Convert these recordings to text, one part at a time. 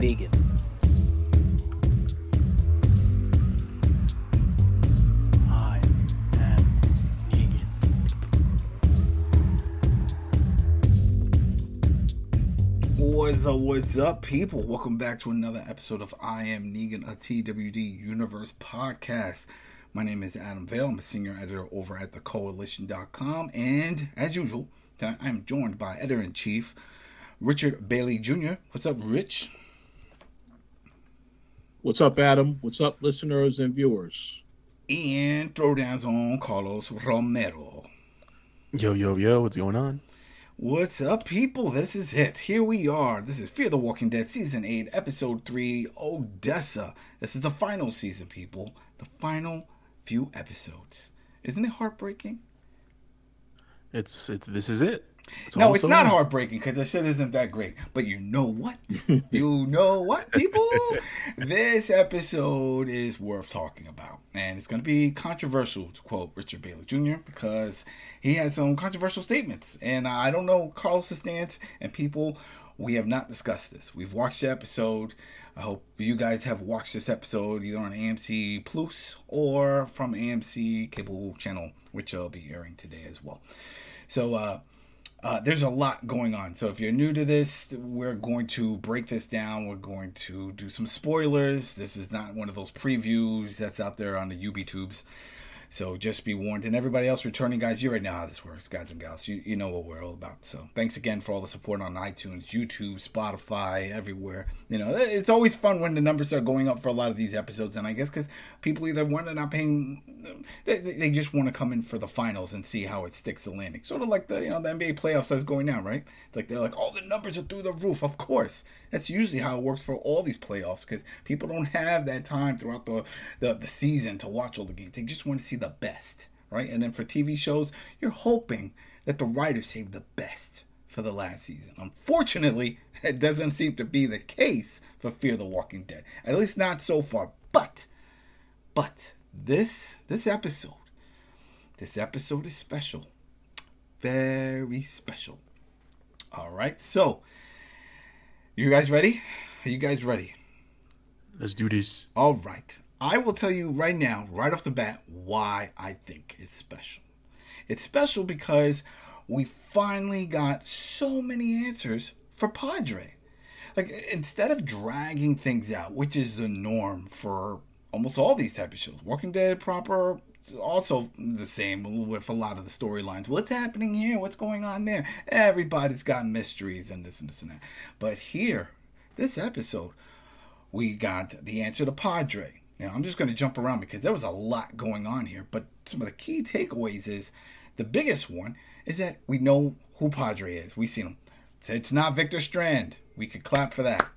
am Negan. I am Negan. What's up, what's up, people? Welcome back to another episode of I Am Negan, a TWD Universe podcast. My name is Adam Vale. I'm a senior editor over at thecoalition.com. And as usual, I'm joined by editor in chief Richard Bailey Jr. What's up, Rich? What's up, Adam? What's up, listeners and viewers? And throwdowns on Carlos Romero. Yo, yo, yo, what's going on? What's up, people? This is it. Here we are. This is Fear the Walking Dead, Season 8, Episode 3, Odessa. This is the final season, people. The final few episodes. Isn't it heartbreaking? It's, it's this is it. It's no, it's not heartbreaking because the shit isn't that great. But you know what? you know what, people? this episode is worth talking about. And it's going to be controversial, to quote Richard Bailey Jr., because he had some controversial statements. And I don't know Carlos' stance, and people, we have not discussed this. We've watched the episode. I hope you guys have watched this episode either on AMC Plus or from AMC cable channel, which I'll be airing today as well. So, uh, uh, there's a lot going on. So if you're new to this, we're going to break this down. We're going to do some spoilers. This is not one of those previews that's out there on the UB tubes. So just be warned. And everybody else returning, guys, you already know how this works, guys and gals. You, you know what we're all about. So thanks again for all the support on iTunes, YouTube, Spotify, everywhere. You know, eh, it's always fun when the numbers are going up for a lot of these episodes. And I guess because people either one, they're not paying, they, they just want to come in for the finals and see how it sticks the landing. Sort of like the, you know, the NBA playoffs that's going now, right? It's like they're like, all the numbers are through the roof. Of course. That's usually how it works for all these playoffs because people don't have that time throughout the, the, the season to watch all the games. They just want to see the best, right? And then for TV shows, you're hoping that the writers save the best for the last season. Unfortunately, it doesn't seem to be the case for Fear the Walking Dead. At least not so far. But, but this this episode, this episode is special, very special. All right, so you guys ready? Are you guys ready? Let's do this. All right. I will tell you right now, right off the bat, why I think it's special. It's special because we finally got so many answers for Padre. Like instead of dragging things out, which is the norm for almost all these type of shows, Walking Dead proper, also the same with a lot of the storylines. What's happening here? What's going on there? Everybody's got mysteries and this and this and that. But here, this episode, we got the answer to Padre. Now, I'm just going to jump around because there was a lot going on here, but some of the key takeaways is the biggest one is that we know who Padre is. We've seen him. It's not Victor Strand. We could clap for that.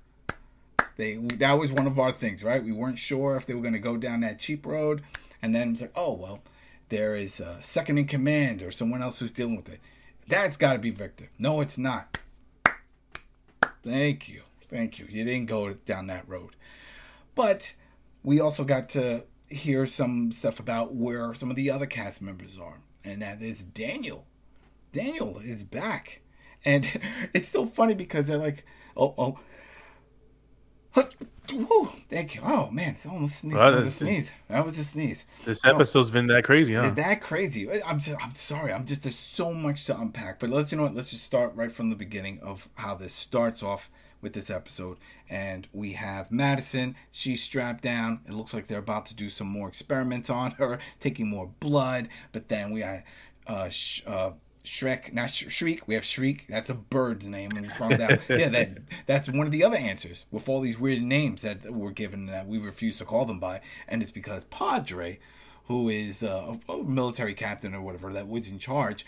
They that was one of our things, right? We weren't sure if they were going to go down that cheap road, and then it's like, oh well, there is a second in command or someone else who's dealing with it. That's got to be Victor. No, it's not. Thank you, thank you. You didn't go down that road, but we also got to hear some stuff about where some of the other cast members are, and that is Daniel. Daniel is back, and it's so funny because they're like, oh, oh. Woo, thank you. Oh man, it's almost sneeze. Well, that was a sneeze. That was a sneeze. This Oh. episode's been that crazy, huh? That crazy? I'm just, I'm sorry. I'm just there's so much to unpack. But let's you know what. Let's just start right from the beginning of how this starts off with this episode. And we have Madison. She's strapped down. It looks like they're about to do some more experiments on her, taking more blood. But then we got uh, sh- uh, Shrek, not Sh- Shriek. We have Shriek. That's a bird's name, and we found out. yeah, that that's one of the other answers with all these weird names that were given that we refuse to call them by, and it's because Padre, who is uh, a, a military captain or whatever that was in charge,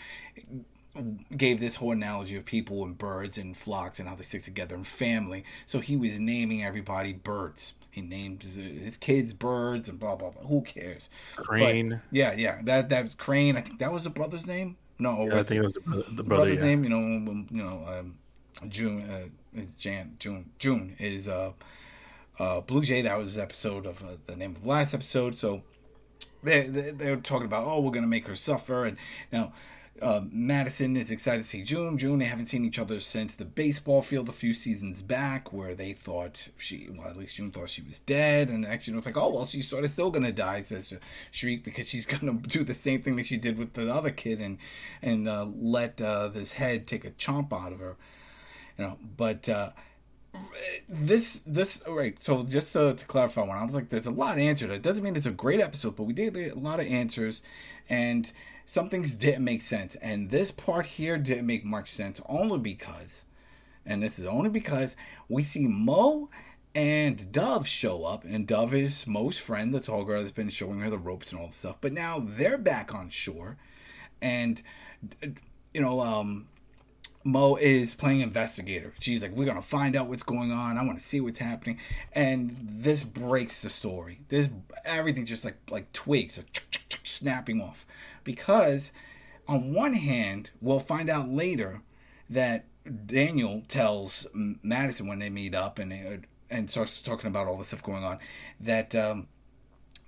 gave this whole analogy of people and birds and flocks and how they stick together and family. So he was naming everybody birds. He named his, his kids birds and blah blah blah. Who cares? Crane. But, yeah, yeah. That that was Crane. I think that was the brother's name. No, Yeah, I think it- was the, brother- the the brother. brother's yeah. name, you know, you know, um, June, uh, Jan, June, June is uh, uh, Blue Jay. That was episode of uh, the name of the last episode. So they they they're talking about, oh, we're gonna make her suffer, and now uh, Madison is excited to see June. June, they haven't seen each other since the baseball field a few seasons back, where they thought she, well, at least June thought she was dead, and actually it was like, oh, well, she's sort of still gonna die, says Shriek, because she's gonna do the same thing that she did with the other kid and and uh, let uh, this head take a chomp out of her, you know. But uh, this this right. So just to, to clarify, one, I was like, there's a lot answered. It doesn't mean it's a great episode, but we did a lot of answers, and some things didn't make sense. And this part here didn't make much sense only because, and this is only because we see Mo and Dove show up, and Dove is Mo's friend, the tall girl that's been showing her the ropes and all this stuff. But now they're back on shore, and you know, um, Mo is playing investigator. She's like, we're gonna find out what's going on. I want to see what's happening, and this breaks the story. This everything just like like twigs, like snapping off because on one hand, we'll find out later that Daniel tells Madison when they meet up and they, and starts talking about all the stuff going on that um,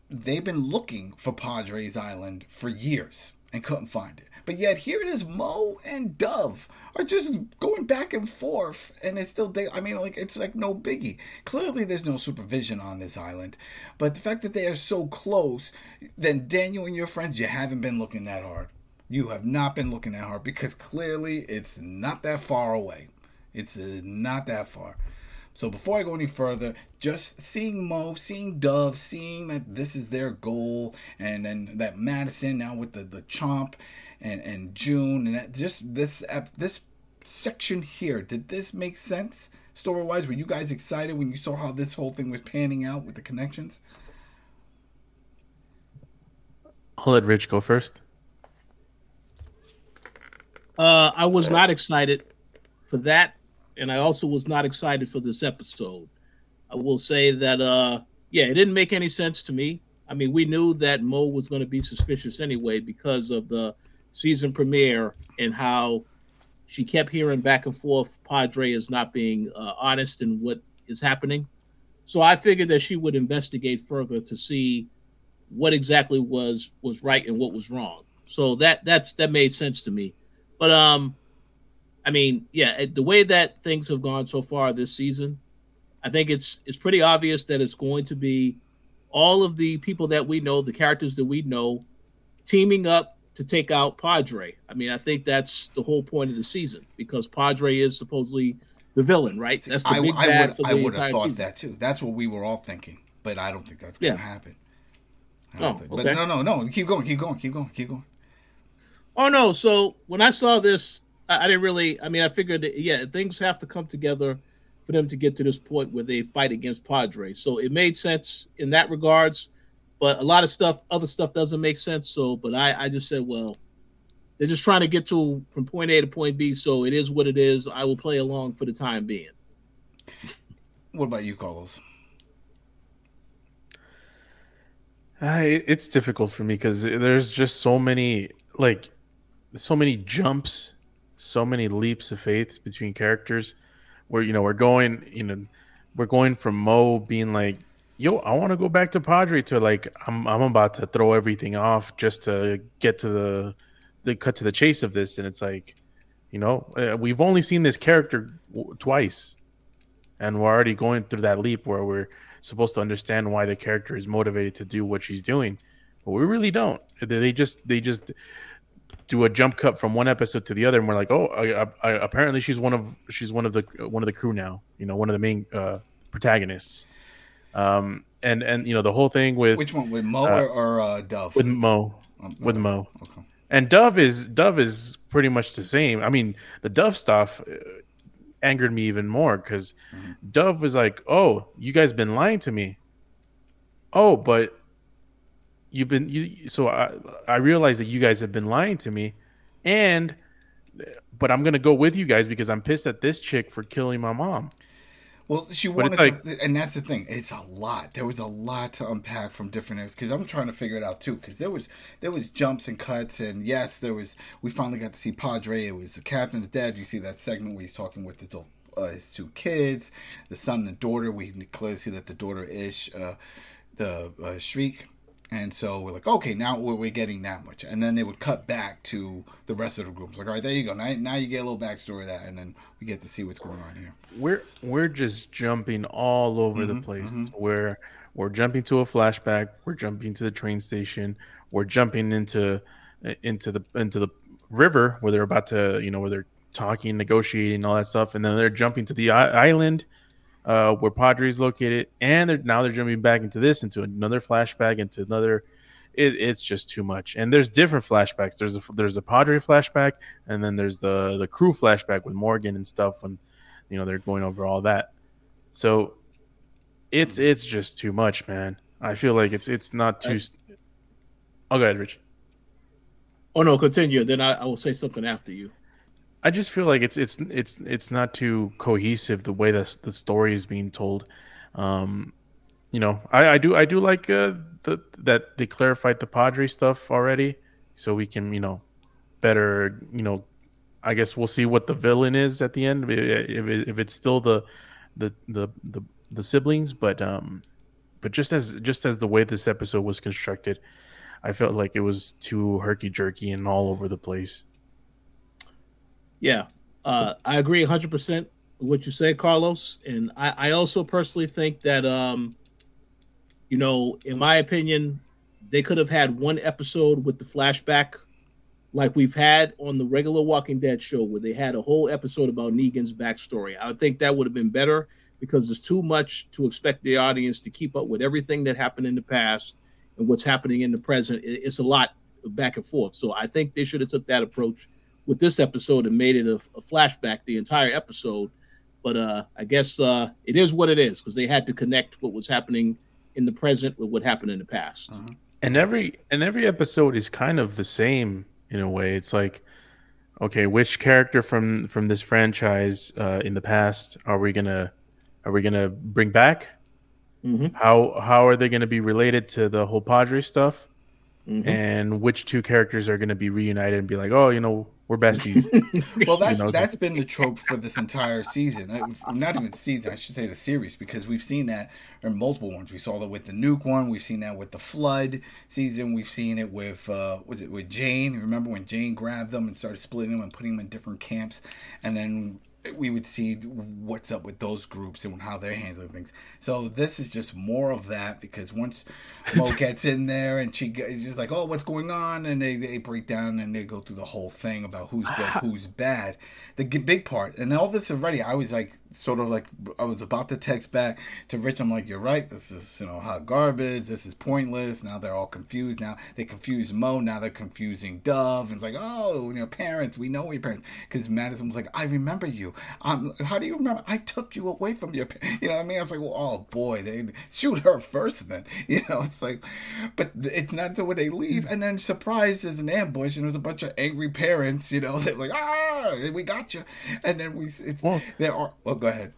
they've been looking for Padres Island for years and couldn't find it. But yet here it is, Mo and Dove are just going back and forth, and it's still day. I mean, like it's like no biggie. Clearly, there's no supervision on this island, but the fact that they are so close, then Daniel and your friends, you haven't been looking that hard. You have not been looking that hard because clearly it's not that far away. It's uh, not that far. So before I go any further, just seeing Mo, seeing Dove, seeing that this is their goal, and then that Madison now with the the chomp, and and June, and that, just this this section here. Did this make sense story wise? Were you guys excited when you saw how this whole thing was panning out with the connections? I'll let Rich go first. Uh, I was not excited for that, and I also was not excited for this episode. I will say that, uh, yeah, it didn't make any sense to me. I mean, we knew that Mo was going to be suspicious anyway because of the season premiere and how she kept hearing back and forth Padre is not being uh, honest in what is happening. So I figured that she would investigate further to see what exactly was was right and what was wrong. So that that's that made sense to me. But um I mean, yeah, the way that things have gone so far this season, I think it's it's pretty obvious that it's going to be all of the people that we know, the characters that we know, teaming up to take out Padre. I mean, I think that's the whole point of the season because Padre is supposedly the villain, right? That's the big I, bad would, for the I would entire have thought season. that too. That's what we were all thinking, but I don't think that's going to Yeah. happen. I Oh, don't think. But okay. no, no, no. Keep going. Keep going. Keep going. Keep going. Oh no! So when I saw this, I, I didn't really. I mean, I figured, that, yeah, things have to come together for them to get to this point where they fight against Padre. So it made sense in that regards, but a lot of stuff, other stuff, doesn't make sense. So, but I, I just said, well, they're just trying to get to from point A to point B. So it is what it is. I will play along for the time being. What about you, Carlos? I, it's difficult for me because there's just so many like so many jumps, so many leaps of faith between characters. Where you know we're going, you know, we're going from Mo being like, "Yo, I want to go back to Padre," to like, "I'm I'm about to throw everything off just to get to the the cut to the chase of this," and it's like, you know, uh, we've only seen this character w- twice, and we're already going through that leap where we're supposed to understand why the character is motivated to do what she's doing, but we really don't. They they just they just do a jump cut from one episode to the other, and we're like, oh, I, I, apparently she's one of she's one of the one of the crew now. You know, one of the main uh, protagonists. Um, and and you know the whole thing with Which one, with Mo Uh, or, or uh, Dove? with Mo Um, with uh, Mo. Okay. And Dove is Dove is pretty much the same. I mean, the Dove stuff uh, angered me even more because Mhm. Dove was like, "Oh, you guys been lying to me." Oh, but you've been you. So I I realized that you guys have been lying to me, and but I'm gonna go with you guys because I'm pissed at this chick for killing my mom. Well, she wanted it's like- and that's the thing. It's a lot. There was a lot to unpack from different areas because I'm trying to figure it out too. Because there was there was jumps and cuts, and yes, there was. We finally got to see Padre. It was the captain's dad. You see that segment where he's talking with the, uh, his two kids, the son and daughter. We clearly see that the daughter is uh, the uh, Shriek, And so we're like, okay, now we're, we're getting that much. And then they would cut back to the rest of the groups. Like, all right, there you go. Now, now you get a little backstory of that, and then we get to see what's going on here. We're we're just jumping all over the mm-hmm, place. Mm-hmm. We're we're jumping to a flashback. We're jumping to the train station. We're jumping into into the into the river where they're about to you know where they're talking, negotiating, all that stuff, and then they're jumping to the island uh, where Padre is located, and they're now they're jumping back into this, into another flashback, into another. It, it's just too much, and there's different flashbacks. There's a there's a Padre flashback, and then there's the the crew flashback with Morgan and stuff when you know they're going over all that. So it's it's just too much, man. I feel like it's it's not too. I'll go ahead, Rich. Oh no, continue. Then I, I will say something after you. I just feel like it's it's it's it's not too cohesive the way the the story is being told. Um, you know, I, I do I do like uh, the that they clarified the Padre stuff already, so we can you know better you know. I guess we'll see what the villain is at the end if, if it's still the the the the, the siblings, but um, but just as just as the way this episode was constructed, I felt like it was too herky jerky and all over the place. Yeah, uh, I agree 100% with what you said, Carlos. And I, I also personally think that, um, you know, in my opinion, they could have had one episode with the flashback like we've had on the regular Walking Dead show, where they had a whole episode about Negan's backstory. I think that would have been better because there's too much to expect the audience to keep up with everything that happened in the past and what's happening in the present. It's a lot back and forth. So I think they should have took that approach with this episode and made it a, a flashback the entire episode. But uh, I guess uh, it is what it is because they had to connect what was happening in the present with what happened in the past. Uh-huh. And every and every episode is kind of the same in a way. It's like, okay, which character from from this franchise uh, in the past are we gonna are we gonna bring back? Mhm. How how are they gonna be related to the whole Padre stuff? Mhm. And which two characters are gonna be reunited and be like, oh, you know, we're besties. Well, that's know, that's been the trope for this entire season. Not even season, I should say the series, because we've seen that in multiple ones. We saw that with the nuke one. We've seen that with the flood season. We've seen it with uh, was it with Jane? Remember when Jane grabbed them and started splitting them and putting them in different camps, and then we would see what's up with those groups and how they're handling things. So this is just more of that because once Mo gets in there and she just like, "Oh, what's going on?" and they, they break down and they go through the whole thing about who's good, who's bad. The big part and all this already, I was like, sort of like, I was about to text back to Rich. I'm like, "You're right. This is you know hot garbage. This is pointless." Now they're all confused. Now they confuse Mo. Now they're confusing Dove. And it's like, "Oh, your parents. We know your parents." Because Madison was like, "I remember you. Um, how do you remember? I took you away from your, pa-" you know what I mean?" I was like, well, "Oh boy, they shoot her first, then." You know, it's like, but it's not the way they leave, and then surprise is an ambush, and there's a bunch of angry parents. You know, they're like, "Ah, we got you," and then we, it's Well- there are. Well, go ahead.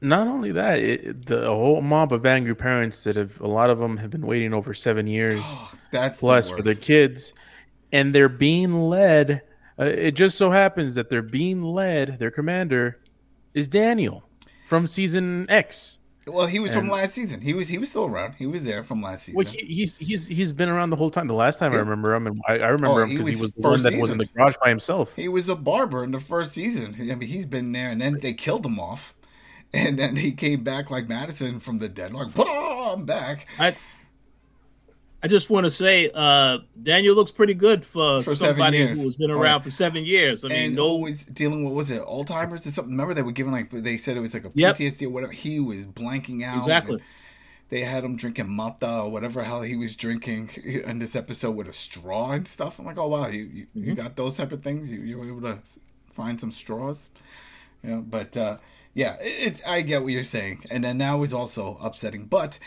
Not only that, it, the whole mob of angry parents that have a lot of them have been waiting over seven years That's the plus for the kids, and they're being led. Uh, it just so happens that they're being led. Their commander is Daniel from season X. Well, he was from last season. He was he was still around. He was there from last season. Well, he, he's he's he's been around the whole time. The last time I remember him, and I, I oh, remember Oh, him because he was was the one first that was in the garage by himself. He was a barber in the first season. I mean, he's been there, and then they killed him off, and then he came back like Madison from the dead. Like, "Oh, I'm back I I just want to say, uh, Daniel looks pretty good for, For somebody who has been around yeah. for seven years. I mean, and no, always dealing with what was it Alzheimer's or something? Remember they were giving like they said it was like a Yep. PTSD or whatever. He was blanking out. exactly. They had him drinking mata or whatever hell he was drinking in this episode with a straw and stuff. I'm like, oh wow, you you, you Mhm. got those type of things. You you were able to find some straws, you know. But uh, yeah, it, it's I get what you're saying, and then that was also upsetting, but.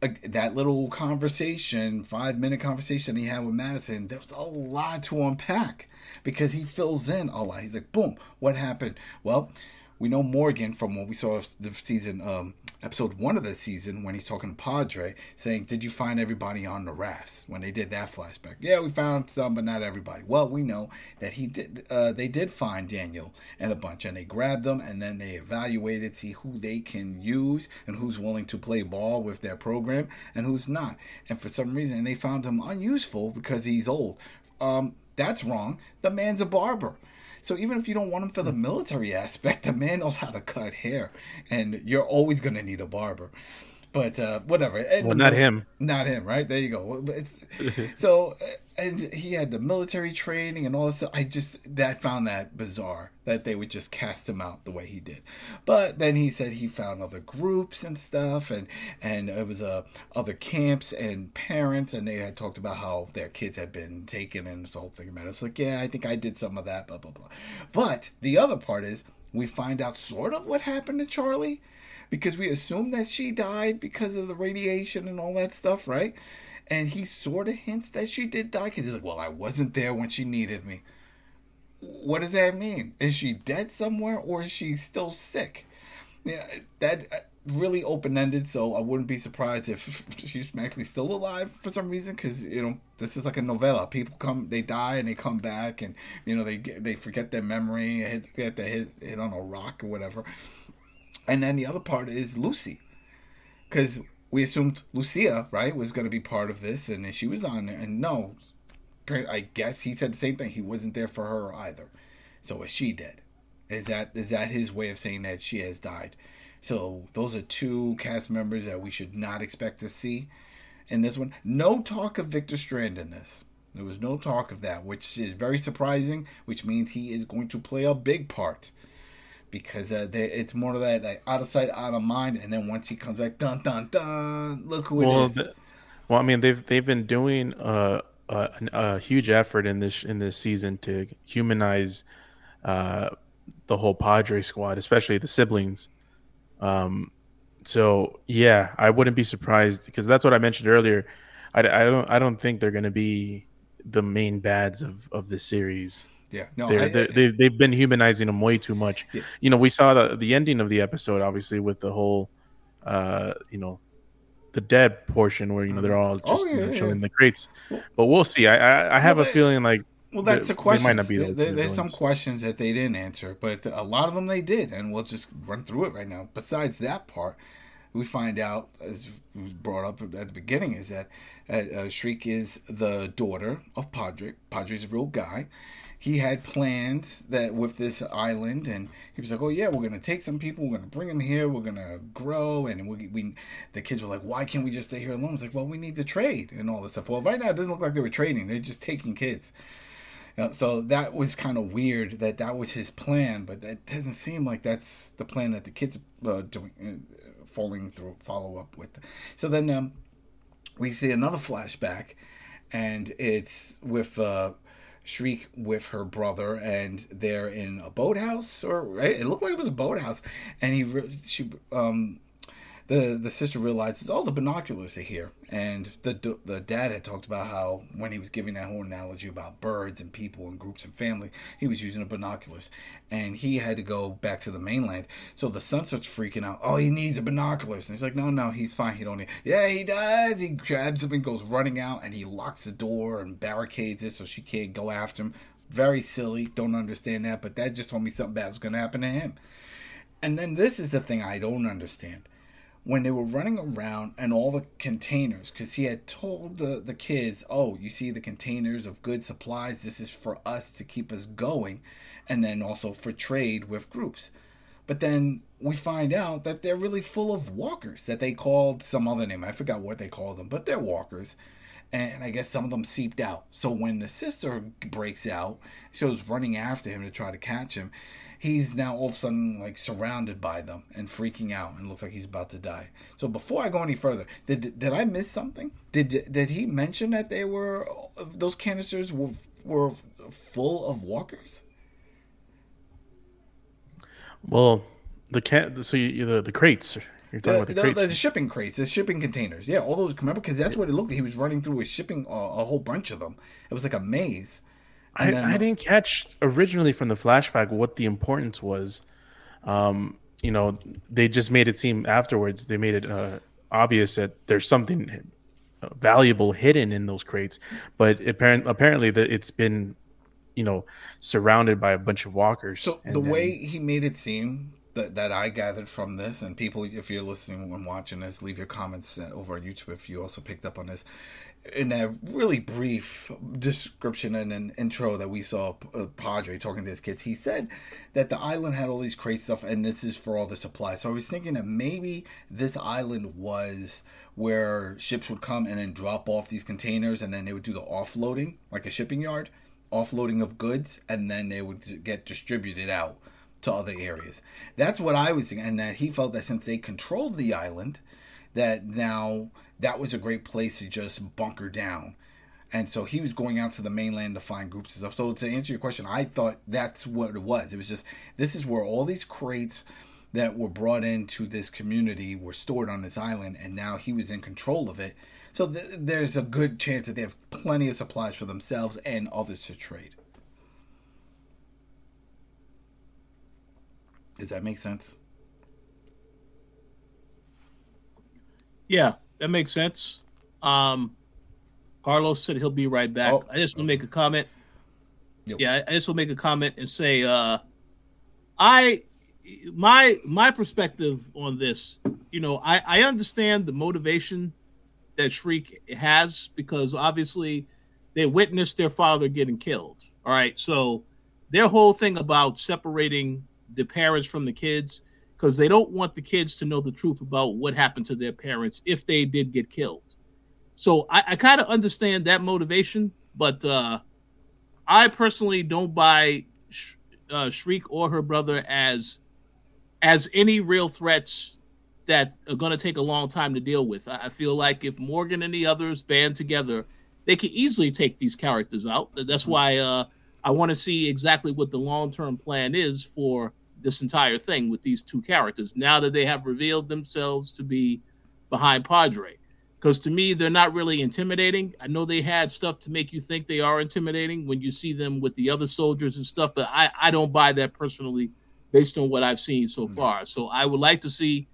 That little conversation, five minute conversation he had with Madison, there was a lot to unpack because he fills in a lot. He's like, boom, what happened? Well, we know Morgan from what we saw of the season um, episode one of the season when he's talking to Padre, saying, "Did you find everybody on the rafts?" When they did that flashback, yeah, we found some, but not everybody. Well, we know that he did. Uh, they did find Daniel and a bunch, and they grabbed them, and then they evaluated, see who they can use and who's willing to play ball with their program and who's not. And for some reason, they found him unuseful because he's old. Um, that's wrong. The man's a barber. So even if you don't want him for the military aspect, the man knows how to cut hair, and you're always going to need a barber. But uh, whatever. And, well, not him. Not him, right? There you go. so and he had the military training and all this. I just that found that bizarre that they would just cast him out the way he did. But then he said he found other groups and stuff, and and it was uh, other camps and parents, and they had talked about how their kids had been taken and this whole thing about it. It's like, yeah, I think I did some of that, blah blah blah. But the other part is we find out sort of what happened to Charlie because we assume that she died because of the radiation and all that stuff, right? And he sort of hints that she did die because he's like, well, I wasn't there when she needed me. What does that mean? Is she dead somewhere or is she still sick? Yeah, that uh, really open ended. So I wouldn't be surprised if she's actually still alive for some reason. Because you know this is like a novella. People come, they die, and they come back, and you know they they forget their memory, hit, get hit hit on a rock or whatever. And then the other part is Lucy, because we assumed Lucia, right, was going to be part of this, and she was on there. And no, I guess he said the same thing. He wasn't there for her either. So is she dead? Is that is that his way of saying that she has died? So those are two cast members that we should not expect to see in this one. No talk of Victor Strand in this. There was no talk of that, which is very surprising, which means he is going to play a big part because uh, they, it's more of that like out of sight, out of mind, and then once he comes back, dun dun dun, look who well, it is. The, well, I mean, they've they've been doing uh, a, a, huge effort in this in this season to humanize uh, the whole Padre squad, especially the siblings. Um, so yeah, I wouldn't be surprised because that's what I mentioned earlier. I, I don't I don't think they're going to be the main bads of of the series. Yeah, no, I, I, they've they've been humanizing them way too much. Yeah. You know, we saw the the ending of the episode, obviously, with the whole, uh, you know, the dead portion where you know they're all just oh, yeah, you know, showing yeah. the crates. But we'll see. I I, I have well, a feeling like. Well, that's the question. Might not be the, there, there's some questions that they didn't answer, but a lot of them they did, and we'll just run through it right now. Besides that part, we find out, as was brought up at the beginning, is that uh, uh, Shriek is the daughter of Padre. Padre's a real guy he had plans that with this island, and he was like, "Oh yeah, we're gonna take some people, we're gonna bring them here, we're gonna grow." And we, we the kids were like, "Why can't we just stay here alone?" It's like, "Well, we need to trade and all this stuff." Well, right now it doesn't look like they were trading; they're just taking kids. You know, so that was kind of weird that that was his plan, but that doesn't seem like that's the plan that the kids uh, doing, uh, falling through follow up with. So then um, we see another flashback, and it's with. Uh, Shriek with her brother, and they're in a boathouse, or right? It looked like it was a boathouse, and he she um the the sister realizes, oh, the binoculars are here, and the the dad had talked about how when he was giving that whole analogy about birds and people and groups and family, he was using the binoculars, and he had to go back to the mainland. So the son starts freaking out. Oh, he needs the binoculars, and he's like, no, no, he's fine. He don't need. Yeah, he does. He grabs him and goes running out, and he locks the door and barricades it so she can't go after him. Very silly. Don't understand that, but that just told me something bad was going to happen to him. And then this is the thing I don't understand when they were running around and all the containers because he had told the, the kids oh you see the containers of good supplies? This is for us to keep us going and then also for trade with groups. But then we find out that they're really full of walkers that they called some other name. I forgot what they called them but they're walkers. And I guess some of them seeped out. So when the sister breaks out, she was running after him to try to catch him he's now all of a sudden like surrounded by them and freaking out and looks like he's about to die. So before I go any further, did did I miss something? Did did he mention that they were those canisters were were full of walkers? Well, the cat. So you, the the crates. You're talking the, about the, the, crates. the, shipping crates, the shipping containers. Yeah, all those. Remember, because that's what it looked like. He was running through a shipping, uh, a whole bunch of them. It was like a maze. I, then, I, didn't catch originally from the flashback what the importance was. Um, you know, they just made it seem afterwards. They made it uh, obvious that there's something valuable hidden in those crates, but apparent, apparently that it's been, you know, surrounded by a bunch of walkers. So the then, way he made it seem that, that I gathered from this, and people, if you're listening and watching this, leave your comments uh, over on YouTube if you also picked up on this. In a really brief description and an intro that we saw uh, Padre talking to his kids, he said that the island had all these crate stuff, and this is for all the supplies. So I was thinking that maybe this island was where ships would come and then drop off these containers and then they would do the offloading like a shipping yard offloading of goods and then they would get distributed out to other areas that's what i was thinking and that he felt that since they controlled the island that now that was a great place to just bunker down and so he was going out to the mainland to find groups and stuff so to answer your question i thought that's what it was it was just this is where all these crates that were brought into this community were stored on this island, and now he was in control of it. So th- there's a good chance that they have plenty of supplies for themselves and others to trade. Does that make sense? Yeah, that makes sense. Um, Carlos said he'll be right back. Oh, I just want to make a comment. Yep. Yeah, I just want to make a comment and say, uh, I my my perspective on this, you know, I, I understand the motivation that Shriek has because obviously they witnessed their father getting killed. All right, so their whole thing about separating the parents from the kids because they don't want the kids to know the truth about what happened to their parents if they did get killed. So I, I kind of understand that motivation, but uh, I personally don't buy Sh- uh, Shriek or her brother as as any real threats that are going to take a long time to deal with. I feel like if Morgan and the others band together, they can easily take these characters out. That's mm-hmm. why uh, I want to see exactly what the long term plan is for this entire thing with these two characters now that they have revealed themselves to be behind Padre. Because to me, they're not really intimidating. I know they had stuff to make you think they are intimidating when you see them with the other soldiers and stuff, but I, I don't buy that personally based on what I've seen so mm-hmm. far. So I would like to see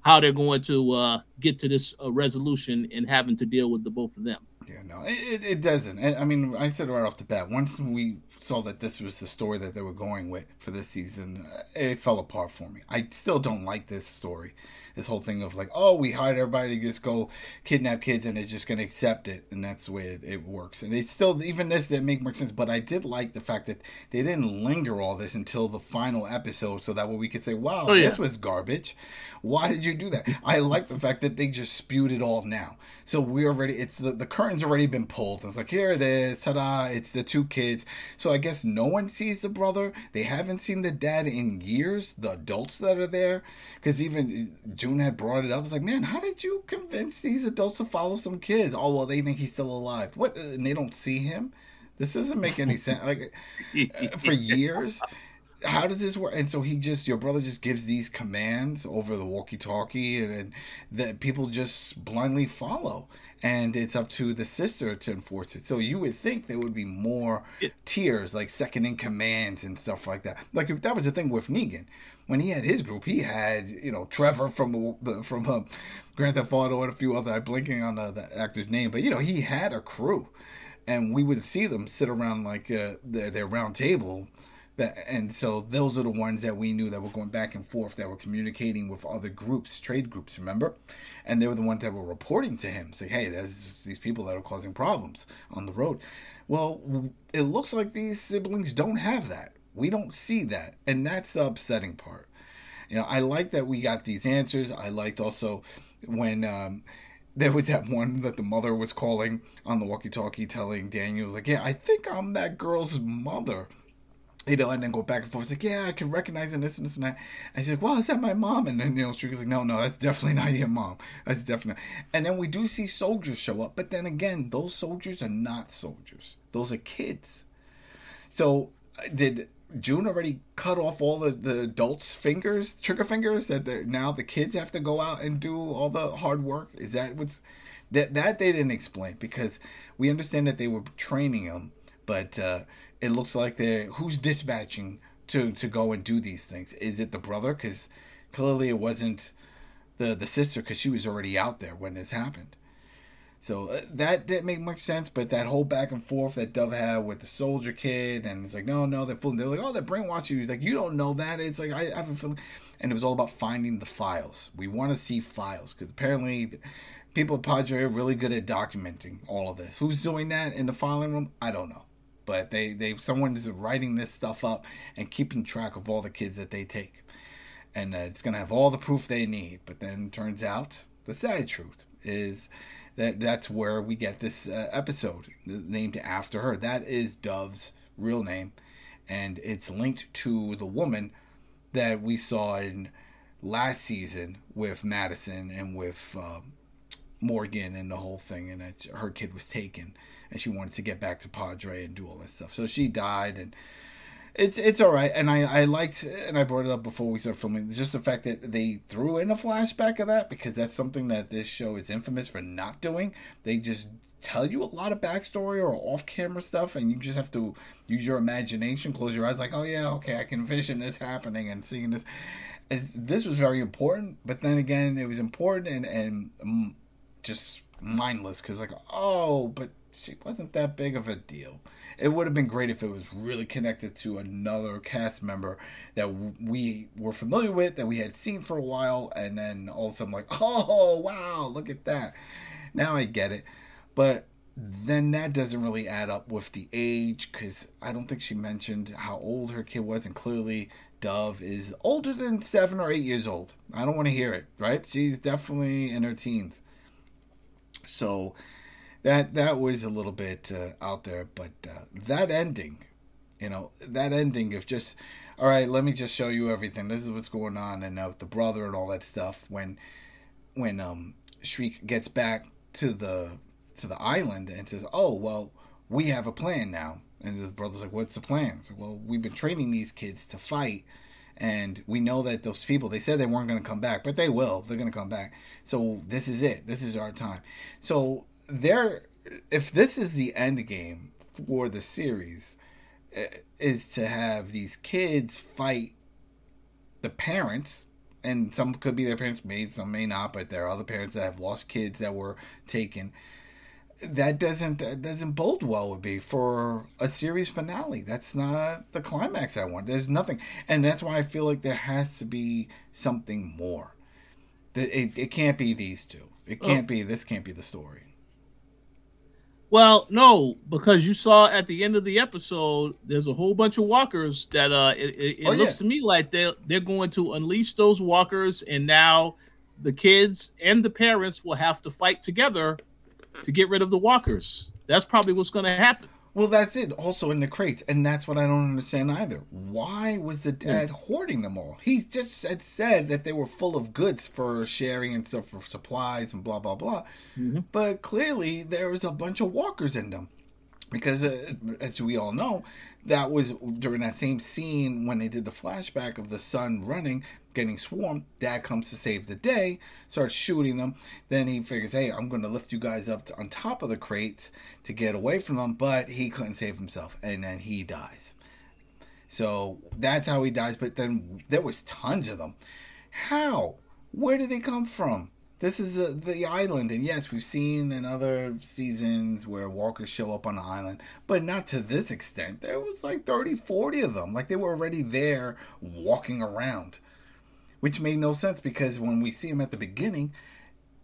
how they're going to uh, get to this uh, resolution and having to deal with the both of them. Yeah, no, it, it doesn't. I mean, I said right off the bat, once we saw that this was the story that they were going with for this season, it fell apart for me. I still don't like this story this whole thing of like, oh, we hired everybody to just go kidnap kids and they're just going to accept it. And that's the way it, it works. And it's still, even this didn't make more sense. But I did like the fact that they didn't linger all this until the final episode so that way we could say, wow, oh, yeah. this was garbage. Why did you do that? I like the fact that they just spewed it all now. So we already, it's the, the curtain's already been pulled. It's like, here it is. Ta da. It's the two kids. So I guess no one sees the brother. They haven't seen the dad in years, the adults that are there. Because even uh, June had brought it up. It's like, man, how did you convince these adults to follow some kids? Oh, well, they think he's still alive. What? And they don't see him? This doesn't make any sense. Like, uh, for years how does this work? And so he just, your brother just gives these commands over the walkie-talkie, and, and that people just blindly follow. And it's up to the sister to enforce it. So you would think there would be more tiers, like second in commands and stuff like that. Like that was the thing with Negan when he had his group, he had you know Trevor from the from uh, Grand Theft Auto and a few other. I'm blinking on the, actor's name, but you know he had a crew, and we would see them sit around like uh, their, their round table and so those are the ones that we knew that were going back and forth that were communicating with other groups trade groups remember? And they were the ones that were reporting to him saying hey there's these people that are causing problems on the road. Well it looks like these siblings don't have that we don't see that and that's the upsetting part you know i like that we got these answers i liked also when um, there was that one that the mother was calling on the walkie-talkie telling daniel was like yeah i think i'm that girl's mother you know, and then go back and forth. Like, yeah, I can recognize and this and this and that. And she's like, well, is that my mom? And then, you know, she's like, no, no, that's definitely not your mom. That's definitely. And then we do see soldiers show up. But then again, those soldiers are not soldiers, those are kids. So, uh, did June already cut off all the, the adults' fingers, trigger fingers, that now the kids have to go out and do all the hard work? Is that what's. That, that they didn't explain because we understand that they were training them, but. Uh, it looks like they're who's dispatching to to go and do these things. Is it the brother? Because clearly it wasn't the the sister because she was already out there when this happened. So uh, that didn't make much sense, but that whole back and forth that Dove had with the soldier kid, and it's like, no, no, they're fooling. They're like, oh, they're brainwashing you. like, you don't know that. It's like, I, I have a feeling. And it was all about finding the files. We want to see files because apparently people at Padre are really good at documenting all of this. Who's doing that in the filing room? I don't know. But they, they someone is writing this stuff up and keeping track of all the kids that they take. And uh, it's going to have all the proof they need. But then turns out the sad truth is that that's where we get this uh, episode named after her. That is Dove's real name, and it's linked to the woman that we saw in last season with Madison and with um, Morgan and the whole thing, and that her kid was taken, and she wanted to get back to Padre and do all that stuff. So she died, and it's it's all right. And I I liked, and I brought it up before we started filming, just the fact that they threw in a flashback of that because that's something that this show is infamous for not doing. They just tell you a lot of backstory or off camera stuff, and you just have to use your imagination, close your eyes, like, oh yeah, okay, I can envision this happening and seeing this. This was very important, but then again, it was important and and um, just mindless because like, oh, but she wasn't that big of a deal it would have been great if it was really connected to another cast member that we were familiar with, that we had seen for a while, and then all of a sudden, like, oh, wow, look at that. Now I get it. But then that doesn't really add up with the age because I don't think she mentioned how old her kid was, and clearly Dove is older than seven or eight years old. I don't want to hear it, right? She's definitely in her teens. So that that was a little bit uh, out there, but uh, that ending, you know, that ending of just, all right, let me just show you everything. This is what's going on, and uh, the brother and all that stuff. When when um Shriek gets back to the to the island and says, "Oh well, we have a plan now," and the brother's like, "What's the plan?" Like, well, we've been training these kids to fight and we know that those people they said they weren't going to come back but they will they're going to come back so this is it this is our time so there if this is the end game for the series eh, is to have these kids fight the parents and some could be their parents made some may not but there are other parents that have lost kids that were taken. That doesn't that doesn't bode well with me for a series finale. That's not the climax i want. There's nothing. And that's why i feel like there has to be something more. It, it can't be these two. It can't oh. be this can't be the story well, no, because you saw at the end of the episode, there's a whole bunch of walkers that uh, it, it, it oh, looks yeah. to me like they they're going to unleash those walkers, and now the kids and the parents will have to fight together to get rid of the walkers. That's probably what's going to happen. Well, that's it. Also in the crates, and that's what I don't understand either. Why was the dad yeah. hoarding them all? He just had said that they were full of goods for sharing and stuff for supplies and blah blah blah. Mm-hmm. But clearly, there was a bunch of walkers in them, because uh, as we all know, that was during that same scene when they did the flashback of the son running getting swarmed. Dad comes to save the day, starts shooting them. Then he figures, hey, I'm going to lift you guys up to, on top of the crates to get away from them, but he couldn't save himself, and then he dies. So that's how he dies. But then there was tons of them. How? Where did they come from? This is the, the island, and yes, we've seen in other seasons where walkers show up on the island, but not to this extent. There was like 30, 40 of them. Like they were already there walking around which made no sense because when we see him at the beginning,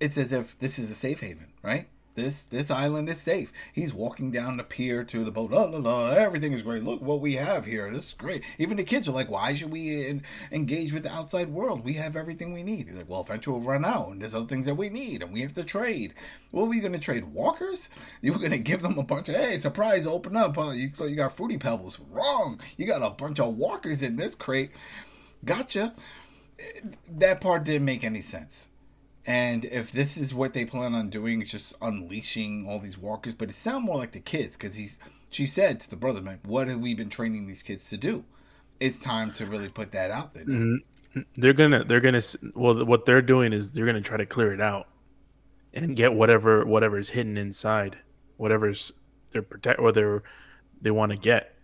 it's as if this is a safe haven, right? This this island is safe. He's walking down the pier to the boat. La la la. Everything is great. Look what we have here. This is great. Even the kids are like, "Why should we in, engage with the outside world? We have everything we need." He's like, "Well, eventually we'll run out, and there's other things that we need, and we have to trade." What were you going to trade? Walkers? You were going to give them a bunch of hey, surprise, open up. Huh? You you got fruity pebbles. Wrong. You got a bunch of walkers in this crate. Gotcha that part didn't make any sense. And if this is what they plan on doing, it's just unleashing all these walkers, but it sounded more like the kids because he's. She said to the brother, "Man, what have we been training these kids to do? It's time to really put that out there." Mm-hmm. They're gonna, they're gonna. Well, what they're doing is they're gonna try to clear it out and get whatever whatever's hidden inside, whatever's they're protect, whether they want to get.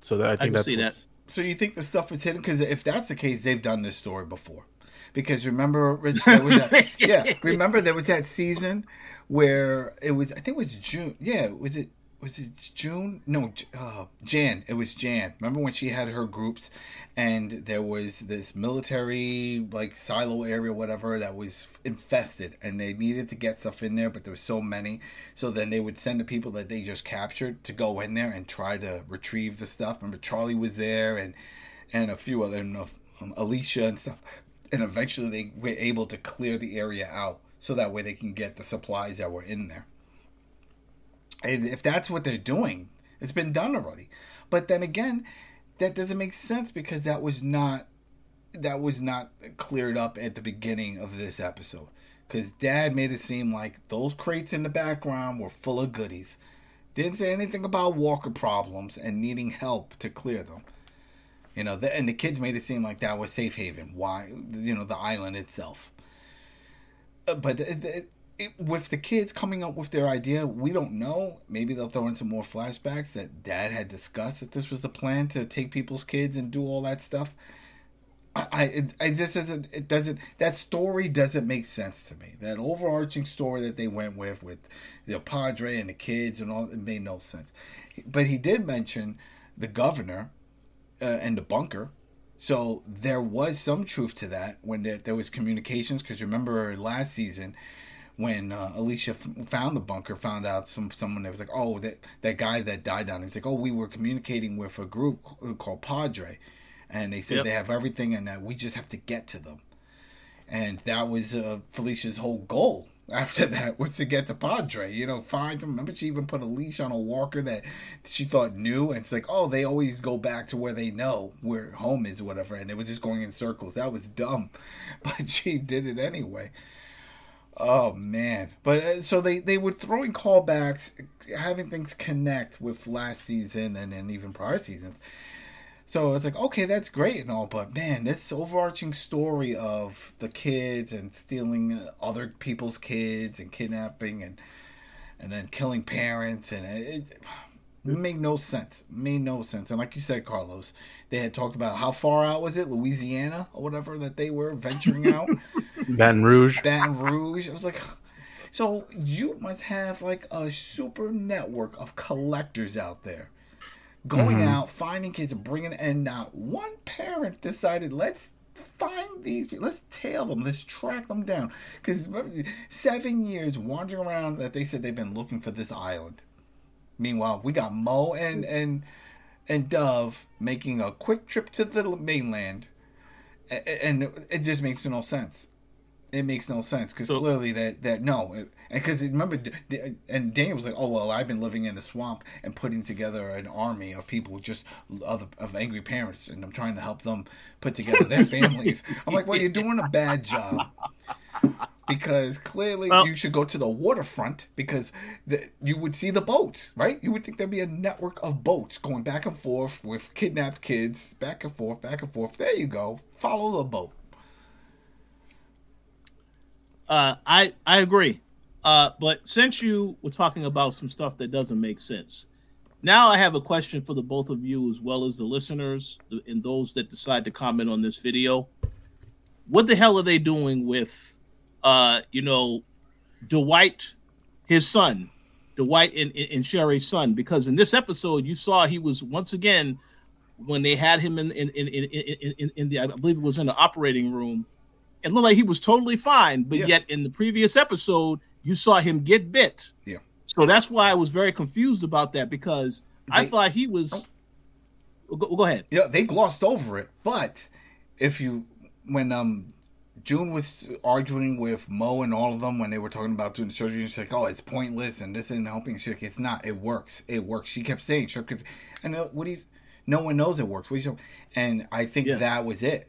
So that I think I that's see that. So you think the stuff is hidden? Because if that's the case, they've done this story before. because remember, Rich, there was that, yeah, remember there was that season where it was, I think it was June. Yeah, was it was it June? No, uh, Jan. It was Jan. Remember when she had her groups, and there was this military like silo area, whatever, that was infested, and they needed to get stuff in there, but there were so many. So then they would send the people that they just captured to go in there and try to retrieve the stuff. Remember Charlie was there, and and a few other, um, Alicia and stuff. And eventually they were able to clear the area out so that way they can get the supplies that were in there. If that's what they're doing, it's been done already. But then again, that doesn't make sense because that was not that was not cleared up at the beginning of this episode. Because Dad made it seem like those crates in the background were full of goodies. Didn't say anything about Walker problems and needing help to clear them. You know, the, and the kids made it seem like that was safe haven. Why, you know, the island itself. Uh, but it, it, it, with the kids coming up with their idea, we don't know. Maybe they'll throw in some more flashbacks that Dad had discussed that this was the plan to take people's kids and do all that stuff. I, I, it, it just doesn't. It doesn't. That story doesn't make sense to me. That overarching story that they went with, with the Padre and the kids and all, it made no sense. But he did mention the governor uh, and the bunker. So there was some truth to that when there, there was communications. Because remember last season when uh, Alicia f- found the bunker, found out some someone that was like, oh, that that guy that died down. He's like, oh, we were communicating with a group called Padre, and they said yep. they have everything and that we just have to get to them. And that was uh, Alicia's whole goal after that was to get to Padre, you know, find him. Remember, she even put a leash on a walker that she thought knew, and it's like, oh, they always go back to where they know where home is, whatever, and it was just going in circles. That was dumb, but she did it anyway. Oh man! But uh, so they they were throwing callbacks, having things connect with last season and then even prior seasons. So it's like okay, that's great and all, but man, this overarching story of the kids and stealing other people's kids and kidnapping and and then killing parents and it, it made no sense. Made no sense. And like you said, Carlos, they had talked about how far out was it, Louisiana or whatever that they were venturing out. Baton Rouge. Baton Rouge. It was like, so you must have like a super network of collectors out there going mm-hmm. out, finding kids, and bringing. And not one parent decided, let's find these people. Let's tail them. Let's track them down. Because seven years wandering around that they said they've been looking for this island. Meanwhile, we got Mo and and and Dove making a quick trip to the mainland, and it just makes no sense it makes no sense because so, clearly that that no, and because remember, and Daniel was like, oh well, I've been living in the swamp and putting together an army of people just of, of angry parents, and I'm trying to help them put together their families. I'm like, well, you're doing a bad job. Because clearly well, you should go to the waterfront because the, you would see the boats, right? You would think there'd be a network of boats going back and forth with kidnapped kids, back and forth, back and forth. There you go. Follow the boat. Uh, I I agree. Uh, but since you were talking about some stuff that doesn't make sense, now I have a question for the both of you as well as the listeners and those that decide to comment on this video. What the hell are they doing with, uh, you know, Dwight, his son, Dwight and, and Sherry's son? Because in this episode, you saw he was once again when they had him in in in in, in, in the I believe it was in the operating room it looked like he was totally fine, but yeah. yet in the previous episode, you saw him get bit. Yeah. So that's why I was very confused about that because they, I thought he was. Oh. Go, go, ahead. Yeah, they glossed over it, but if you when um June was arguing with Mo and all of them when they were talking about doing the surgery, she's like, "Oh, it's pointless and this isn't helping." She's like, "It's not. It works. It works." She kept saying, "She kept," and uh, what do you? No one knows it works. What do you, And I think yeah. that was it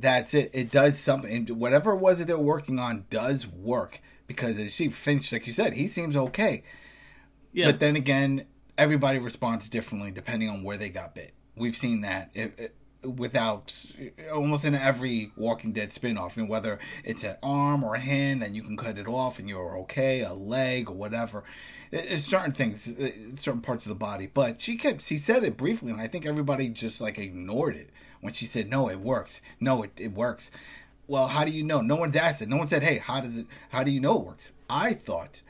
that's it. It does something. Whatever it was that they're working on does work because as she finished, like you said, he seems okay. Yeah. But then again, everybody responds differently depending on where they got bit. We've seen that it, it, without eh, almost in every Walking Dead spinoff, and whether it's an arm or a hand, and you can cut it off and you're okay, a leg or whatever. It's certain things, certain parts of the body. But she kept, she said it briefly, and I think everybody just like ignored it when she said, "No, it works. No, it, it works." well, how do you know? No one's asked it. No one said, hey, how does it? How do you know it works? I thought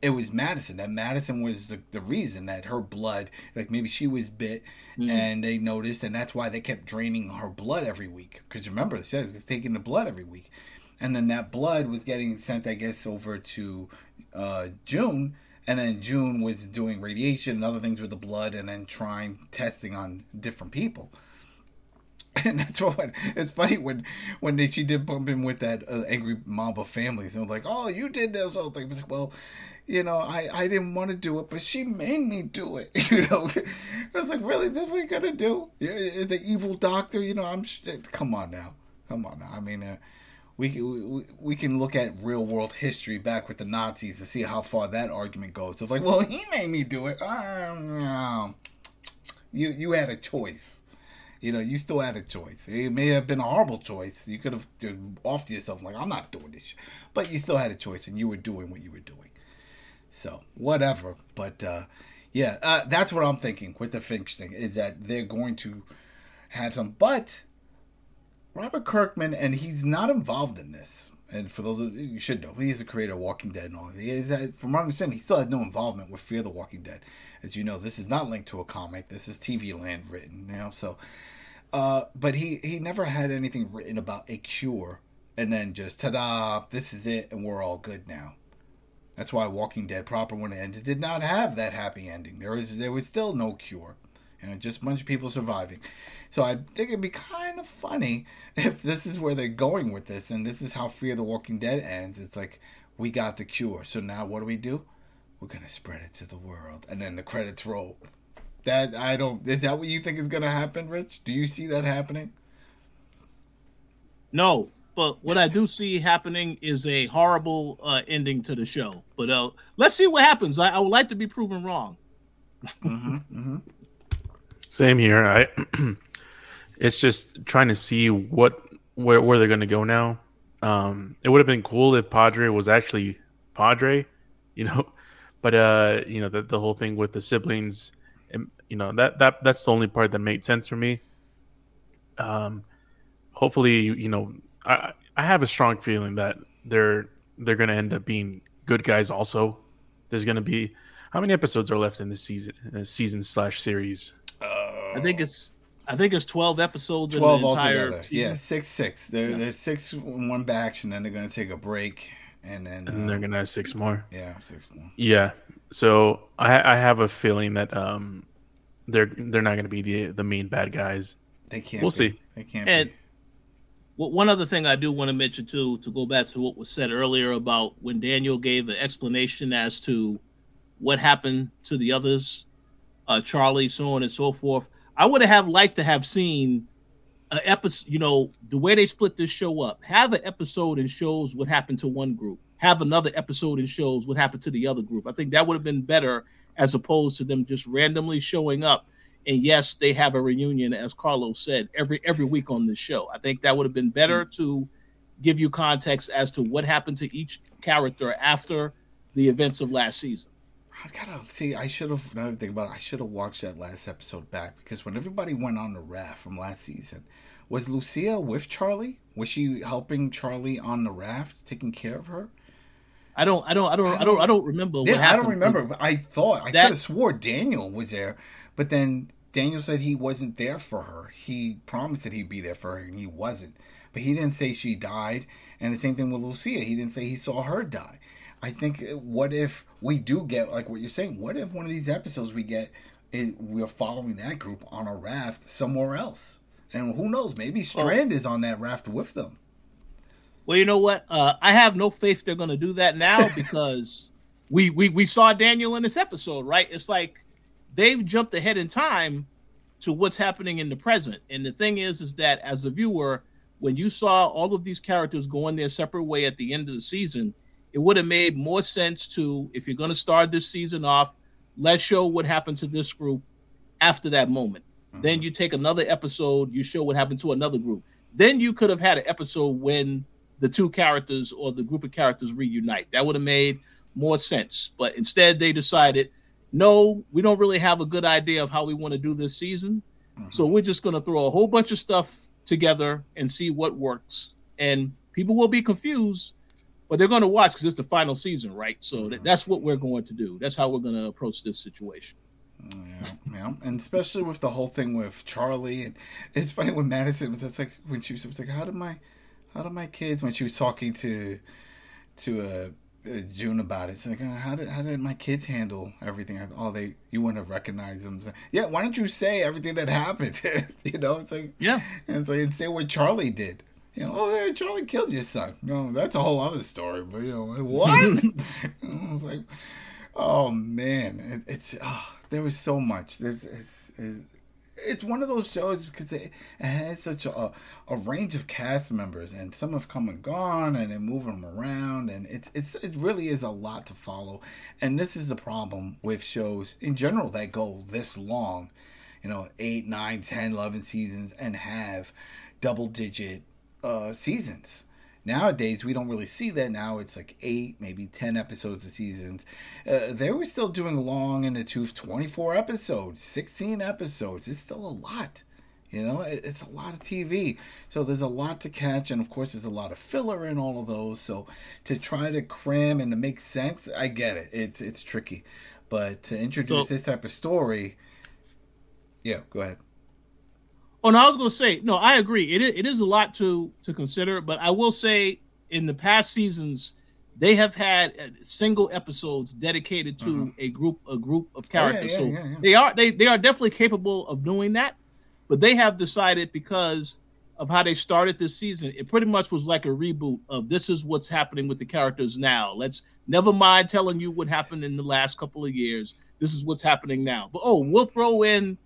it was Madison. That Madison was the, the reason that her blood, like maybe she was bit, mm-hmm. and they noticed, and that's why they kept draining her blood every week. Because remember, they said they're taking the blood every week, and then that blood was getting sent, I guess, over to uh, June, and then June was doing radiation and other things with the blood, and then trying testing on different people. And that's what it's funny when when they, she did bump in with that uh, angry mob of families and was like, "Oh, you did this whole thing." Like, well, you know, I, I didn't want to do it, but she made me do it. You know, I was like, really, this what we gonna do? The evil doctor, you know, I'm. Come on now, come on now. I mean, uh, we, we we can look at real world history back with the Nazis to see how far that argument goes. It's like, well, he made me do it. Um, you you had a choice. You know, you still had a choice. It may have been a horrible choice. You could have offed yourself like, I'm not doing this, but you still had a choice, and you were doing what you were doing. So whatever, but uh, yeah, uh, that's what I'm thinking with the Finch thing is that they're going to have some, but Robert Kirkman and he's not involved in this. And for those of you should know, he's the creator of Walking Dead and all. He is, uh, from what I understand, he still has no involvement with Fear the Walking Dead. As you know, this is not linked to a comic. This is TV land written, you. So, uh, but he he never had anything written about a cure, and then just ta-da, this is it, and we're all good now. That's why Walking Dead proper when it ended did not have that happy ending. There was there was still no cure, and just a bunch of people surviving. So I think it'd be kind of funny if this is where they're going with this, and this is how Fear the Walking Dead ends. It's like we got the cure, so now what do we do? We're gonna spread it to the world, and then the credits roll. That I don't. Is that what you think is gonna happen, Rich? Do you see that happening? No, but what I do see happening is a horrible uh, ending to the show. But uh, let's see what happens. I, I, would like to be proven wrong. mm-hmm, mm-hmm. Same here. I. it's just trying to see what where where they're going to go now. Um, it would have been cool if Padre was actually Padre, you know, but uh, you know the the whole thing with the siblings, and, you know that that that's the only part that made sense for me. Um, hopefully, you know, I I have a strong feeling that they're they're going to end up being good guys. Also, there's going to be how many episodes are left in this season uh, season slash series? Uh, I think it's I think it's twelve episodes. Twelve altogether. Yeah, six six. There, yeah. There's six in one batch, and then they're going to take a break, and then and uh, they're going to have six more. Yeah, six more. Yeah. So I I have a feeling that um they're they're not going to be the the mean bad guys. They can't. We'll be. see. They can't. And be one other thing I do want to mention too, to go back to what was said earlier about when Daniel gave the explanation as to what happened to the others, uh, Charlie, so on and so forth. I would have liked to have seen an episode. You know, the way they split this show up. Have an episode and shows what happened to one group. Have another episode and shows what happened to the other group. I think that would have been better as opposed to them just randomly showing up and yes, they have a reunion, as Carlos said, every every week on this show. I think that would have been better mm. to give you context as to what happened to each character after the events of last season. I gotta see. I should have. Now think about it, I should have watched that last episode back because when everybody went on the raft from last season, was Lucia with Charlie? Was she helping Charlie on the raft, taking care of her? I don't. I don't. I don't. I don't. I don't remember. Yeah, I don't remember. But I thought I could have swore Daniel was there but then Daniel said he wasn't there for her. He promised that he'd be there for her, and he wasn't. But he didn't say she died. And the same thing with Lucia. He didn't say he saw her die. I think, uh, what if we do get, like what you're saying, what if one of these episodes we get, is we're following that group on a raft somewhere else? And who knows? Maybe Strand oh. is on that raft with them. Well, you know what? Uh, I have no faith they're going to do that now because we, we we saw Daniel in this episode, right? It's like they've jumped ahead in time to what's happening in the present. And the thing is, is that as a viewer, when you saw all of these characters going their separate way at the end of the season, it would have made more sense to, if you're going to start this season off, let's show what happened to this group after that moment. Mm-hmm. Then you take another episode, you show what happened to another group. Then you could have had an episode when the two characters or the group of characters reunite. That would have made more sense. But instead, they decided no, we don't really have a good idea of how we want to do this season. Mm-hmm. So we're just going to throw a whole bunch of stuff together and see what works. And people will be confused, but they're going to watch because it's the final season, right? So th- that's what we're going to do. That's how we're going to approach this situation. Yeah, yeah, and especially with the whole thing with Charlie, and it's funny when Madison was. It's like when she was, was like, "How did my, how did my kids?" When she was talking to, to uh, uh, June about it. It's like, uh, how did how did my kids handle everything? Oh, they you wouldn't have recognized them. Like, yeah, why don't you say everything that happened? you know, it's like yeah, and it's like and say what Charlie did. You know, oh, yeah, Charlie killed your son. No, that's a whole other story. But you know, what? I was like, oh man, it, it's oh, there was so much. There's it's, it's, it's one of those shows because it, it has such a, a range of cast members and some have come and gone and they move them around and it's it's it really is a lot to follow. And this is the problem with shows in general that go this long you know 8 9 10 11 seasons and have double digit uh, seasons Nowadays, we don't really see that. Now it's like eight, maybe 10 episodes a seasons. Uh, they were still doing long in the tooth 24 episodes, 16 episodes. It's still a lot. You know, it's a lot of TV. So there's a lot to catch. And of course, there's a lot of filler in all of those. So to try to cram and to make sense, I get it. It's, it's tricky. But to introduce so, this type of story, yeah, go ahead. Oh no, I was going to say no. I agree. It is, it is a lot to to consider, but I will say in the past seasons they have had uh, single episodes dedicated to uh-huh. a group a group of characters. Oh, yeah, yeah, so yeah, they are they they are definitely capable of doing that, but they have decided because of how they started this season, it pretty much was like a reboot of this is what's happening with the characters now. Let's never mind telling you what happened in the last couple of years. This is what's happening now. But oh, we'll throw in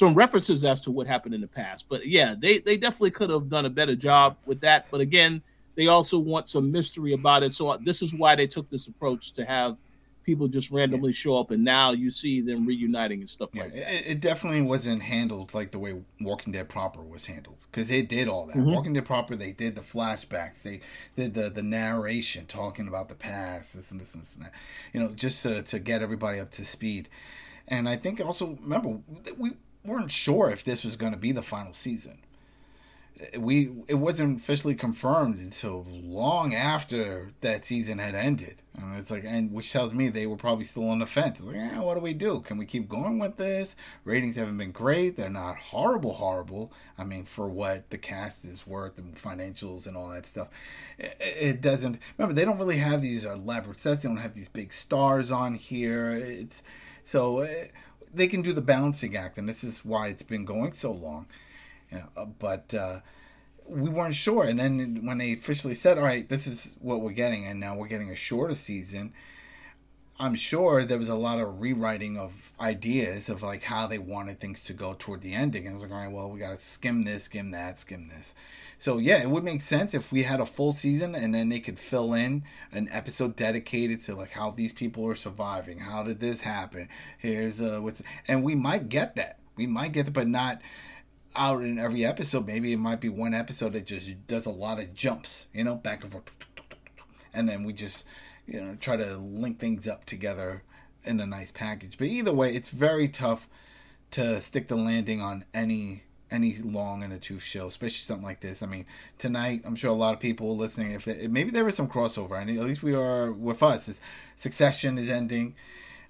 some references as to what happened in the past. But yeah, they they definitely could have done a better job with that. But again, they also want some mystery about it. So uh, this is why they took this approach to have people just randomly show up, and now you see them reuniting and stuff yeah, like that. It, it, definitely wasn't handled like the way Walking Dead proper was handled because they did all that. Mm-hmm. Walking Dead proper, they did the flashbacks, they did the the narration, talking about the past, this and this and this and that. You know, just to, to get everybody up to speed. And I think also remember we weren't sure if this was going to be the final season. We it wasn't officially confirmed until long after that season had ended. And it's like, and which tells me they were probably still on the fence. Like, yeah, what do we do? Can we keep going with this? Ratings haven't been great. They're not horrible, horrible. I mean, for what the cast is worth and financials and all that stuff, it, it doesn't. Remember, they don't really have these elaborate sets. They don't have these big stars on here. It's so. It, they can do the balancing act, and this is why it's been going so long. Uh, but uh, we weren't sure, and then when they officially said, "All right, this is what we're getting," and now we're getting a shorter season. I'm sure there was a lot of rewriting of ideas of like how they wanted things to go toward the ending. And I was like, all right, well, we got to skim this, skim that, skim this. So yeah, it would make sense if we had a full season and then they could fill in an episode dedicated to like how these people are surviving. How did this happen? Here's uh what's and we might get that. We might get it, but not out in every episode. Maybe it might be one episode that just does a lot of jumps, you know, back and forth, and then we just you know try to link things up together in a nice package. But either way, it's very tough to stick the landing on any any long in a tooth show, especially something like this. I mean, tonight I'm sure a lot of people listening, if they, maybe there was some crossover, and at least we are with us. Succession is ending.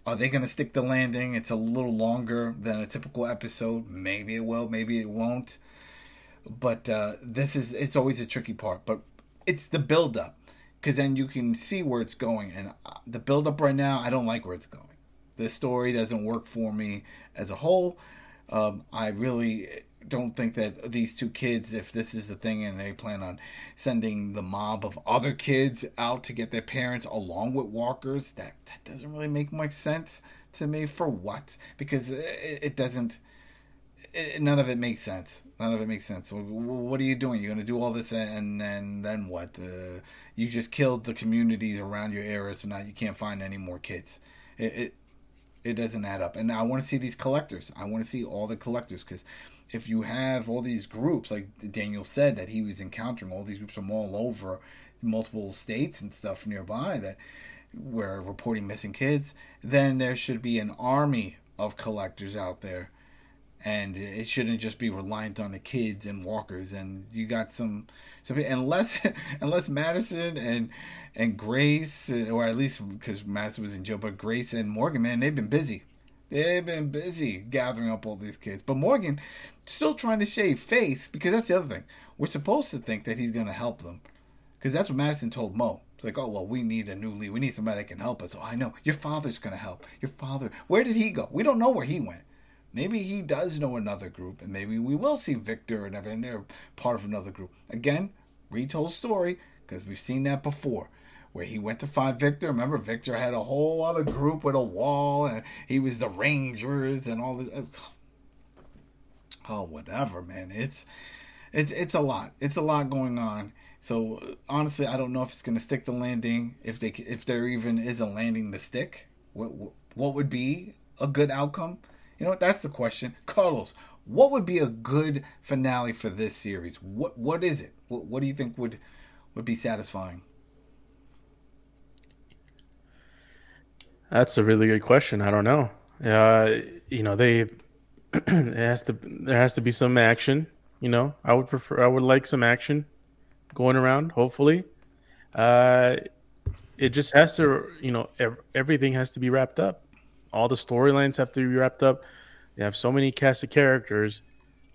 Are they going to stick the landing? It's a little longer than a typical episode. Maybe it will, maybe it won't. But uh, this is it's always a tricky part. But it's the build up because then you can see where it's going. And uh, the build up right now, I don't like where it's going. This story doesn't work for me as a whole. Um, I really don't think that these two kids, if this is the thing and they plan on sending the mob of other kids out to get their parents along with walkers, that, that doesn't really make much sense to me. For what? Because it, it doesn't, it, none of it makes sense. None of it makes sense. What are you doing? You're going to do all this and then, then what? Uh, you just killed the communities around your area, so now you can't find any more kids. It, it, it doesn't add up. And I want to see these collectors. I want to see all the collectors because if you have all these groups, like Daniel said, that he was encountering all these groups from all over multiple states and stuff nearby that were reporting missing kids, then there should be an army of collectors out there and it shouldn't just be reliant on the kids and walkers. And you got some, some unless unless Madison and and Grace, or at least because Madison was in jail, but Grace and Morgan, man, they've been busy. They've been busy gathering up all these kids. But Morgan still trying to shave face because that's the other thing. We're supposed to think that he's going to help them because that's what Madison told Mo. It's like, oh, well, we need a new lead. We need somebody that can help us. Oh, I know. Your father's going to help. Your father. Where did he go? We don't know where he went. Maybe he does know another group, and maybe we will see Victor and everything. They're part of another group. Again, retold story because we've seen that before where he went to find Victor. Remember, Victor had a whole other group with a wall, and he was the Rangers and all this. Oh, whatever, man. It's it's it's a lot. It's a lot going on. So honestly, I don't know if it's going to stick the landing. If they if there even is a landing to stick, what what would be a good outcome? You know, that's the question. Carlos, what would be a good finale for this series? What what is it? What, what do you think would would be satisfying? That's a really good question. I don't know. Uh, you know, they it has to there has to be some action. You know, I would prefer I would like some action going around. Hopefully, uh, it just has to. You know, ev- everything has to be wrapped up. All the storylines have to be wrapped up. They have so many cast of characters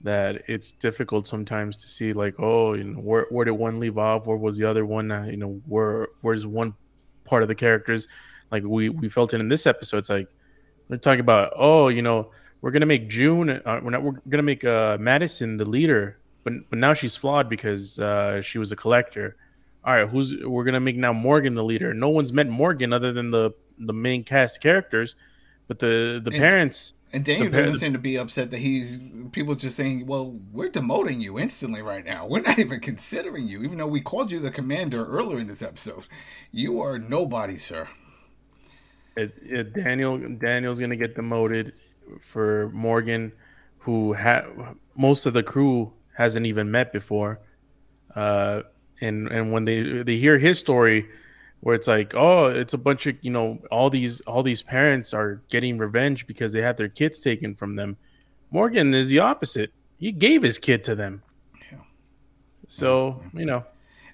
that it's difficult sometimes to see like, oh, you know, where where did one leave off? Where was the other one? Uh, you know, where where's one part of the characters? Like we we felt it in this episode. It's like they're talking about, oh, you know, we're gonna make June. Uh, we're not. We're gonna make uh, Madison the leader, but but now she's flawed because uh, she was a collector. All right, who's we're gonna make now Morgan the leader? No one's met Morgan other than the the main cast characters, but the the And- parents. And Daniel doesn't seem to be upset that he's people just saying, "Well, we're demoting you instantly right now. We're not even considering you, even though we called you the commander earlier in this episode. You are nobody, sir." It, it, Daniel Daniel's gonna get demoted for Morgan, who ha- most of the crew hasn't even met before, uh, and and when they they hear his story, where it's like, oh, it's a bunch of you know all these all these parents are getting revenge because they had their kids taken from them. Morgan is the opposite. He gave his kid to them. Yeah. So you know,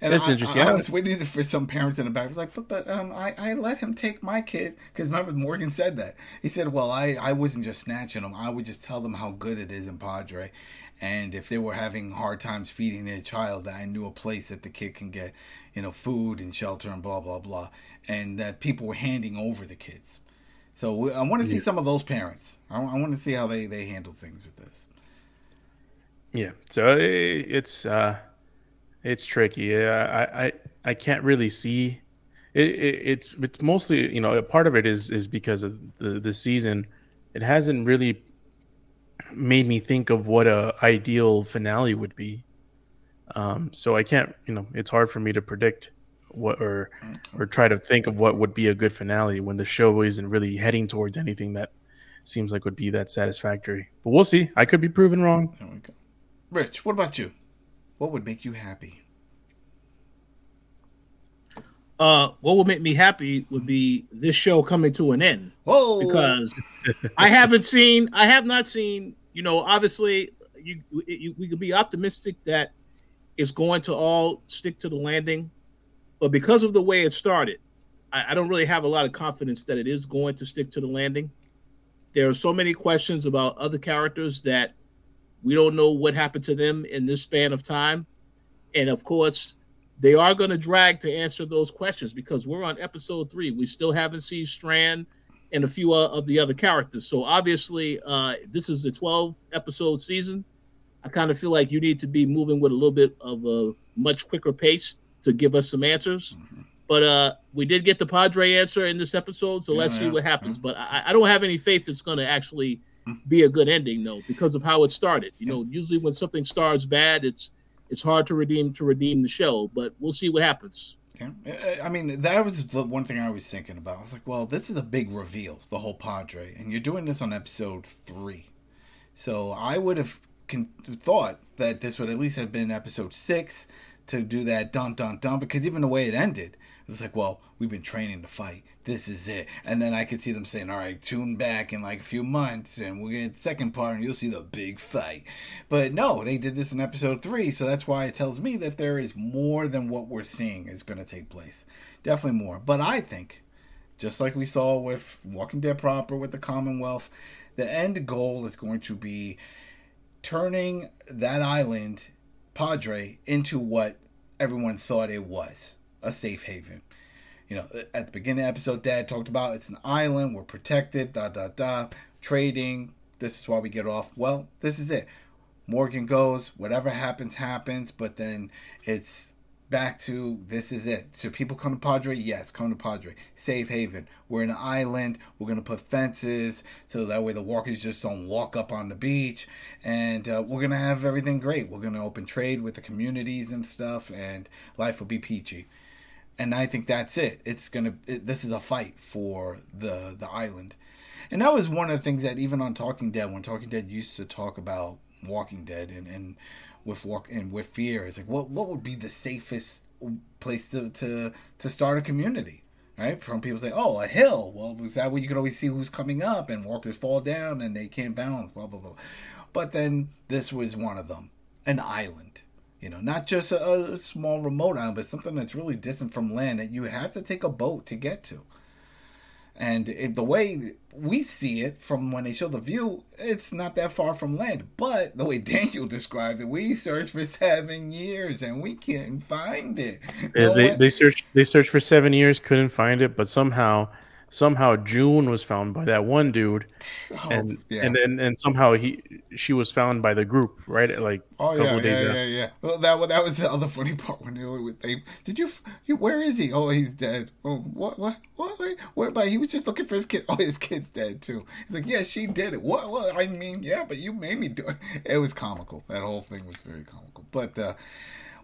And That's I, interesting. I, I was waiting for some parents in the back. I was like, but, but um, I, I let him take my kid because remember Morgan said that. He said, well, I, I wasn't just snatching them. I would just tell them how good it is in Padre, and if they were having hard times feeding their child, I knew a place that the kid can get, you know, food and shelter and blah blah blah, and that people were handing over the kids. So we- I want to see some of those parents. I, I want to see how they they handle things with this. Yeah, so i it's uh, it's tricky. I, I I can't really see. It, it, it's it's mostly you know a part of it is is because of the the season. It hasn't really made me think of what a ideal finale would be. Um, so I can't you know it's hard for me to predict what or or try to think of what would be a good finale when the show isn't really heading towards anything that seems like would be that satisfactory. But we'll see. I could be proven wrong. Rich, what about you? What would make you happy? Uh, what would make me happy would be this show coming to an end Whoa! because I haven't seen, I have not seen. You know, obviously, you, you we could be optimistic that it's going to all stick to the landing, but because of the way it started, I, I don't really have a lot of confidence that it is going to stick to the landing. There are so many questions about other characters that we don't know what happened to them in this span of time, and of course, they are going to drag to answer those questions because we're on episode three. We still haven't seen Strand and a few uh, of the other characters. So obviously, uh, this is a 12 episode season. I kind of feel like you need to be moving with a little bit of a much quicker pace to give us some answers. But uh, we did get the Padre answer in this episode, so Yeah, let's see yeah, what happens. But I, I don't have any faith it's going to actually be a good ending, though, because of how it started. You know, usually when something starts bad, it's it's hard to redeem to redeem the show. But we'll see what happens. Yeah. I- mean, that was the one thing I was thinking about. I was like, well, this is a big reveal, the whole Padre, and you're doing this on episode three. So I would have con- thought that this would at least have been episode six to do that dun dun dun because even the way it ended, it was like, well, we've been training to fight. This is it. And then I could see them saying, all right, tune back in like a few months and we'll get second part and you'll see the big fight. But no, they did this in episode three. So that's why it tells me that there is more than what we're seeing is going to take place. Definitely more. But I think, just like we saw with Walking Dead proper with the Commonwealth, the end goal is going to be turning that island, Padre, into what everyone thought it was a safe haven. You know, at the beginning of the episode, Dad talked about it's an island, we're protected, da da da, trading. This is why we get off. Well, this is it. Morgan goes, whatever happens, happens, but then it's back to this is it. So people come to Padre? Yes, come to Padre. Safe haven. We're in an island. We're going to put fences so that way the walkers just don't walk up on the beach. And uh, we're going to have everything great. We're going to open trade with the communities and stuff, and life will be peachy. And I think that's it. It's to, it, this is a fight for the, the island. And that was one of the things that even on Talking Dead, when Talking Dead used to talk about Walking Dead and, and with walk and with fear. It's like what what would be the safest place to to to start a community? Right? From people say, "Oh, a hill." Well, that way you could always see who's coming up, and walkers fall down and they can't balance. Blah blah blah. But then this was one of them, an island. You know, not just a, a small remote island, but something that's really distant from land that you have to take a boat to get to. And it, the way we see it from when they show the view, it's not that far from land. But the way Daniel described it, we searched for seven years and we couldn't find it. Yeah, they, they searched they searched for seven years, couldn't find it, but somehow somehow June was found by that one dude, oh, and yeah. and then and somehow he she was found by the group, right? Like oh yeah, yeah, yeah, yeah. Well, that that was the other funny part when they, they did you, you where is he? Oh, he's dead. Oh, what what what? Where? But he was just looking for his kid. Oh, his kid's dead too. He's like, yeah, she did it. What? What? I mean, yeah, but you made me do it. It was comical. That whole thing was very comical. But uh,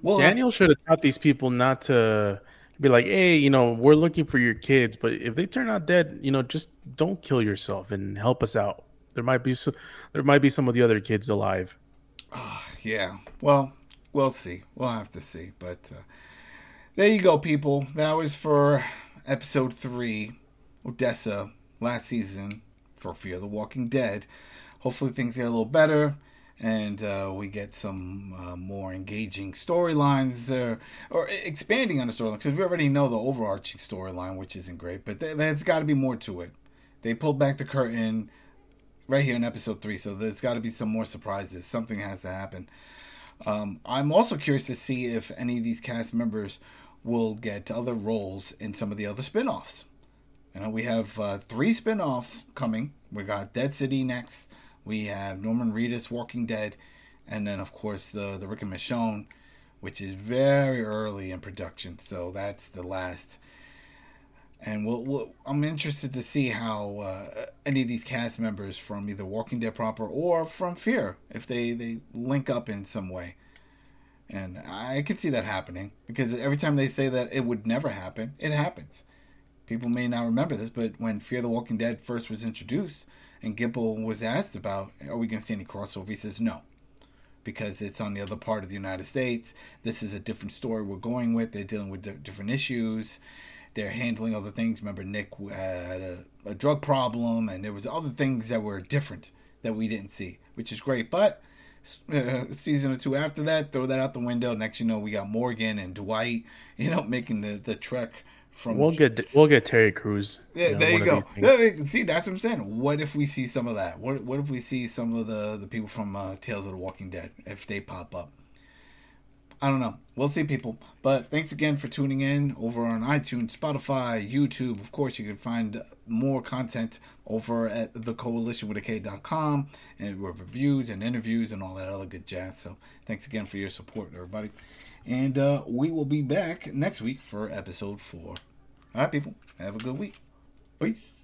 well, Daniel should have taught these people not to be like, hey, you know, we're looking for your kids, but if they turn out dead, you know, just don't kill yourself and help us out. There might be some, there might be some of the other kids alive. Uh, yeah. Well, we'll see. We'll have to see. But uh, there you go, people. That was for episode three, Odessa, last season for Fear the Walking Dead. Hopefully things get a little better and uh, we get some uh, more engaging storylines there, or expanding on the storyline because we already know the overarching storyline, which isn't great, but th- there's got to be more to it. They pulled back the curtain right here in episode three, so there's got to be some more surprises. Something has to happen. Um, I'm also curious to see if any of these cast members will get other roles in some of the other spin-offs. You know, we have uh, three spin-offs coming. We got Dead City next. We have Norman Reedus, Walking Dead, and then of course the the Rick and Michonne, which is very early in production. So that's the last. And we'll, we'll I'm interested to see how uh, any of these cast members from either Walking Dead proper or from Fear, if they they link up in some way. And I could see that happening because every time they say that it would never happen, it happens. People may not remember this, but when Fear the Walking Dead first was introduced, and Gimple was asked about, are we going to see any crossover? He says no, because it's on the other part of the United States. This is a different story we're going with. They're dealing with different issues. They're handling other things. Remember, Nick had a, a drug problem, and there was other things that were different that we didn't see, which is great. But uh, season or two after that, throw that out the window. Next, you know, we got Morgan and Dwight, you know, making the the trek from we'll get we'll get Terry Crews. Yeah, you know, there you go. See, that's what I'm saying. What if we see some of that? What what if we see some of the the people from uh, Tales of the Walking Dead if they pop up? I don't know. We'll see, people. But thanks again for tuning in over on iTunes, Spotify, YouTube. Of course, you can find more content over at thecoalitionwithak.com and with reviews and interviews and all that other good jazz. So thanks again for your support, everybody. And uh, we will be back next week for episode four. All right, people. Have a good week. Peace.